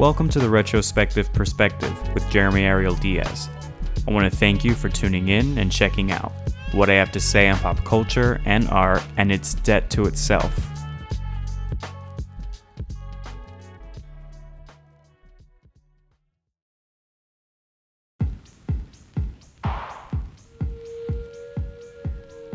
Welcome to the Retrospective Perspective with Jeremy Ariel Diaz. I want to thank you for tuning in and checking out what I have to say on pop culture and art and its debt to itself.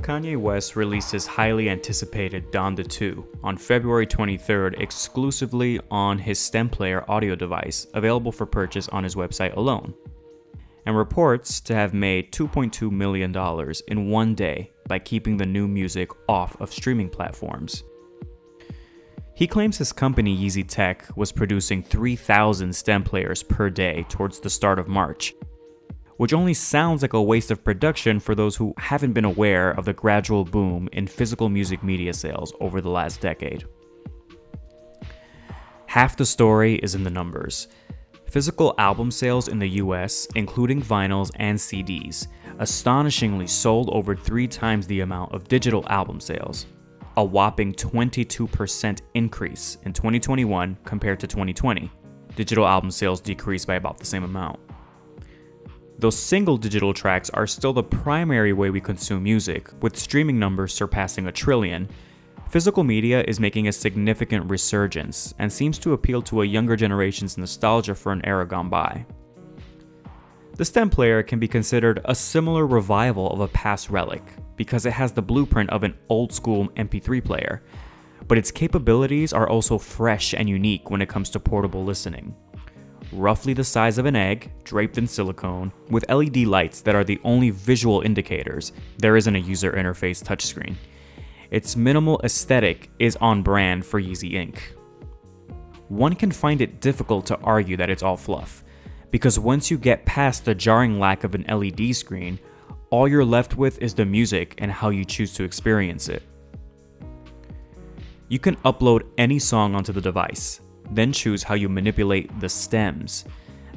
Kanye West released his highly anticipated Donda 2 on February 23rd exclusively on his stem player audio device, available for purchase on his website alone, and reports to have made $2.2 million in one day by keeping the new music off of streaming platforms. He claims his company Yeezy Tech was producing 3,000 stem players per day towards the start of March, which only sounds like a waste of production for those who haven't been aware of the gradual boom in physical music media sales over the last decade. Half the story is in the numbers. Physical album sales in the US, including vinyls and CDs, astonishingly sold over three times the amount of digital album sales, a whopping 22% increase in 2021 compared to 2020. Digital album sales decreased by about the same amount. Though single digital tracks are still the primary way we consume music, with streaming numbers surpassing a trillion, physical media is making a significant resurgence and seems to appeal to a younger generation's nostalgia for an era gone by. The stem player can be considered a similar revival of a past relic because it has the blueprint of an old school MP3 player, but its capabilities are also fresh and unique when it comes to portable listening roughly the size of an egg, draped in silicone, with LED lights that are the only visual indicators. There isn't a user interface touchscreen. Its minimal aesthetic is on brand for Yeezy Inc. One can find it difficult to argue that it's all fluff, because once you get past the jarring lack of an LED screen, all you're left with is the music and how you choose to experience it. You can upload any song onto the device, then choose how you manipulate the stems,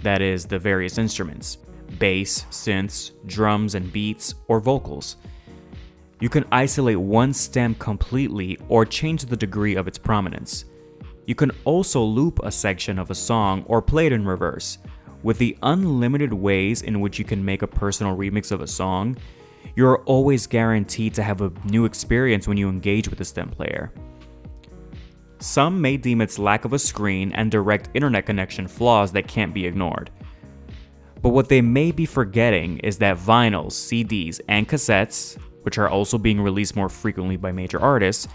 that is, the various instruments bass, synths, drums and beats, or vocals. You can isolate one stem completely or change the degree of its prominence. You can also loop a section of a song or play it in reverse. With the unlimited ways in which you can make a personal remix of a song, you're always guaranteed to have a new experience when you engage with the stem player. Some may deem its lack of a screen and direct internet connection flaws that can't be ignored. But what they may be forgetting is that vinyls, CDs, and cassettes, which are also being released more frequently by major artists,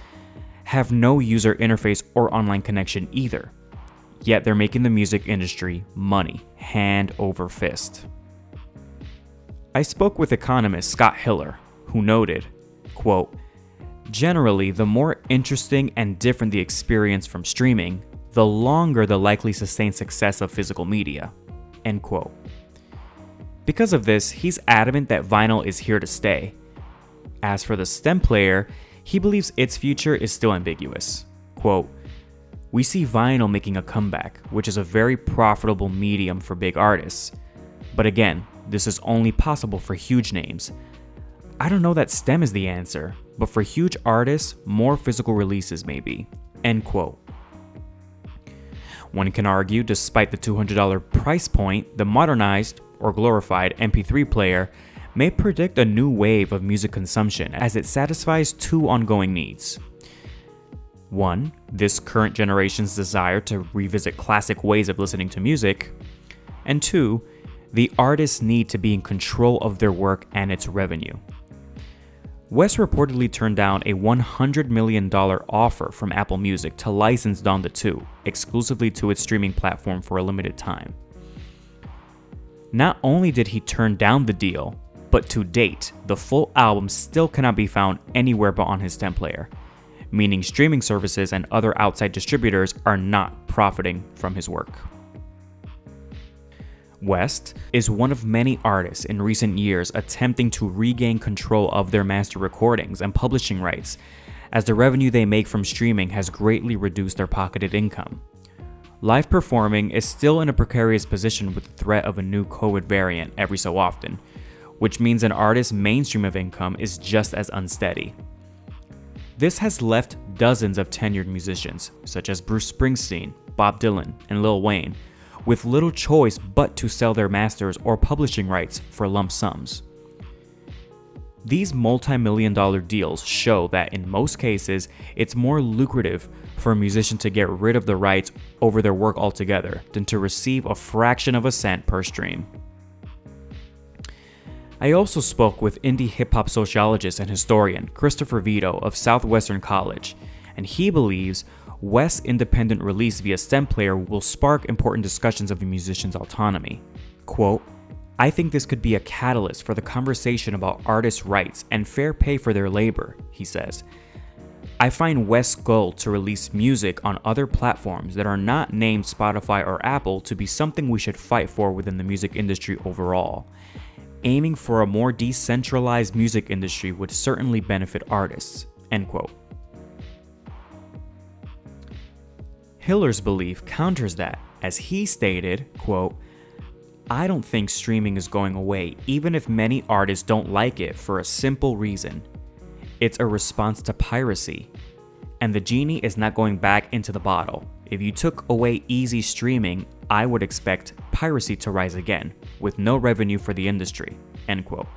have no user interface or online connection either. Yet they're making the music industry money, hand over fist. I spoke with economist Scott Hiller, who noted, quote, Generally, the more interesting and different the experience from streaming, the longer the likely sustained success of physical media. End quote. Because of this, he's adamant that vinyl is here to stay. As for the stem player, he believes its future is still ambiguous. Quote, We see vinyl making a comeback, which is a very profitable medium for big artists. But again, this is only possible for huge names. I don't know that STEM is the answer, but for huge artists, more physical releases may be. End quote. One can argue, despite the $200 price point, the modernized or glorified MP3 player may predict a new wave of music consumption as it satisfies two ongoing needs. One, this current generation's desire to revisit classic ways of listening to music, and two, the artist's need to be in control of their work and its revenue. West reportedly turned down a $100 million offer from Apple Music to license Donda 2 exclusively to its streaming platform for a limited time. Not only did he turn down the deal, but to date, the full album still cannot be found anywhere but on his stem player, meaning streaming services and other outside distributors are not profiting from his work. West is one of many artists in recent years attempting to regain control of their master recordings and publishing rights, as the revenue they make from streaming has greatly reduced their pocketed income. Live performing is still in a precarious position with the threat of a new COVID variant every so often, which means an artist's mainstream of income is just as unsteady. This has left dozens of tenured musicians, such as Bruce Springsteen, Bob Dylan, and Lil Wayne, with little choice but to sell their masters or publishing rights for lump sums. These multi million dollar deals show that in most cases, it's more lucrative for a musician to get rid of the rights over their work altogether than to receive a fraction of a cent per stream. I also spoke with indie hip hop sociologist and historian Christopher Vito of Southwestern College, and he believes West's independent release via StemPlayer will spark important discussions of the musician's autonomy. Quote, I think this could be a catalyst for the conversation about artists' rights and fair pay for their labor, he says. I find West's goal to release music on other platforms that are not named Spotify or Apple to be something we should fight for within the music industry overall. Aiming for a more decentralized music industry would certainly benefit artists. End quote. Hiller's belief counters that, as he stated, quote, I don't think streaming is going away, even if many artists don't like it for a simple reason. It's a response to piracy. And the genie is not going back into the bottle. If you took away easy streaming, I would expect piracy to rise again, with no revenue for the industry. End quote.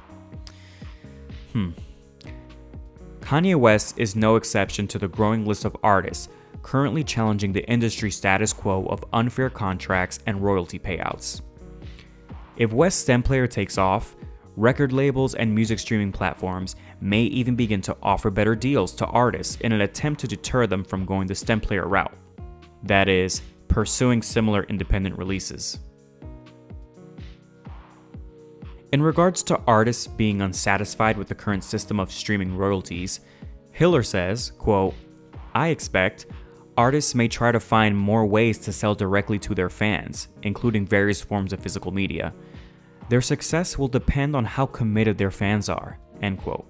Hmm. Kanye West is no exception to the growing list of artists currently challenging the industry status quo of unfair contracts and royalty payouts. If West StemPlayer takes off, record labels and music streaming platforms may even begin to offer better deals to artists in an attempt to deter them from going the StemPlayer route. That is, pursuing similar independent releases. In regards to artists being unsatisfied with the current system of streaming royalties, Hiller says, quote, I expect artists may try to find more ways to sell directly to their fans, including various forms of physical media. Their success will depend on how committed their fans are. End quote.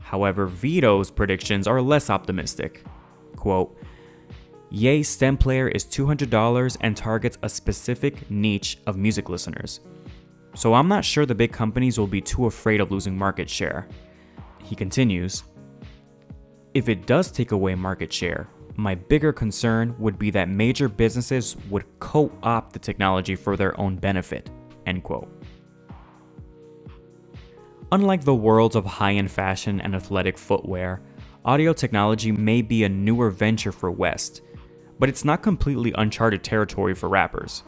However, Vito's predictions are less optimistic. Quote, Ye StemPlayer is $200 and targets a specific niche of music listeners. So I'm not sure the big companies will be too afraid of losing market share. He continues, if it does take away market share, my bigger concern would be that major businesses would co opt the technology for their own benefit. End quote. Unlike the worlds of high end fashion and athletic footwear, audio technology may be a newer venture for West, but it's not completely uncharted territory for rappers.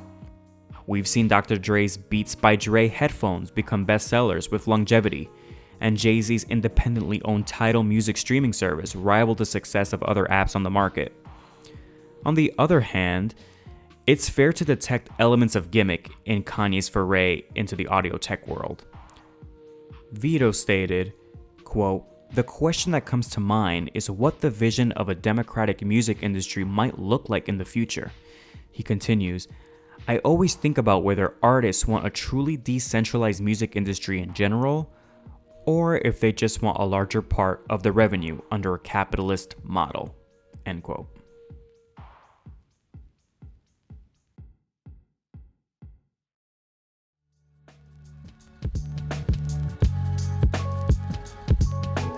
We've seen Dr. Dre's Beats by Dre headphones become bestsellers with longevity, and Jay Z's independently owned Tidal music streaming service rival the success of other apps on the market. On the other hand, it's fair to detect elements of gimmick in Kanye's foray into the audio tech world. Vito stated, quote, the question that comes to mind is what the vision of a democratic music industry might look like in the future. He continues, I always think about whether artists want a truly decentralized music industry in general, or if they just want a larger part of the revenue under a capitalist model. End quote.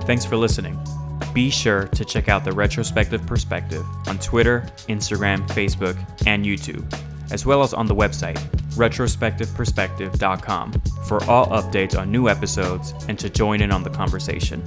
Thanks for listening. Be sure to check out the Retrospective Perspective on Twitter, Instagram, Facebook, and YouTube, as well as on the website, retrospectiveperspective.com, for all updates on new episodes and to join in on the conversation.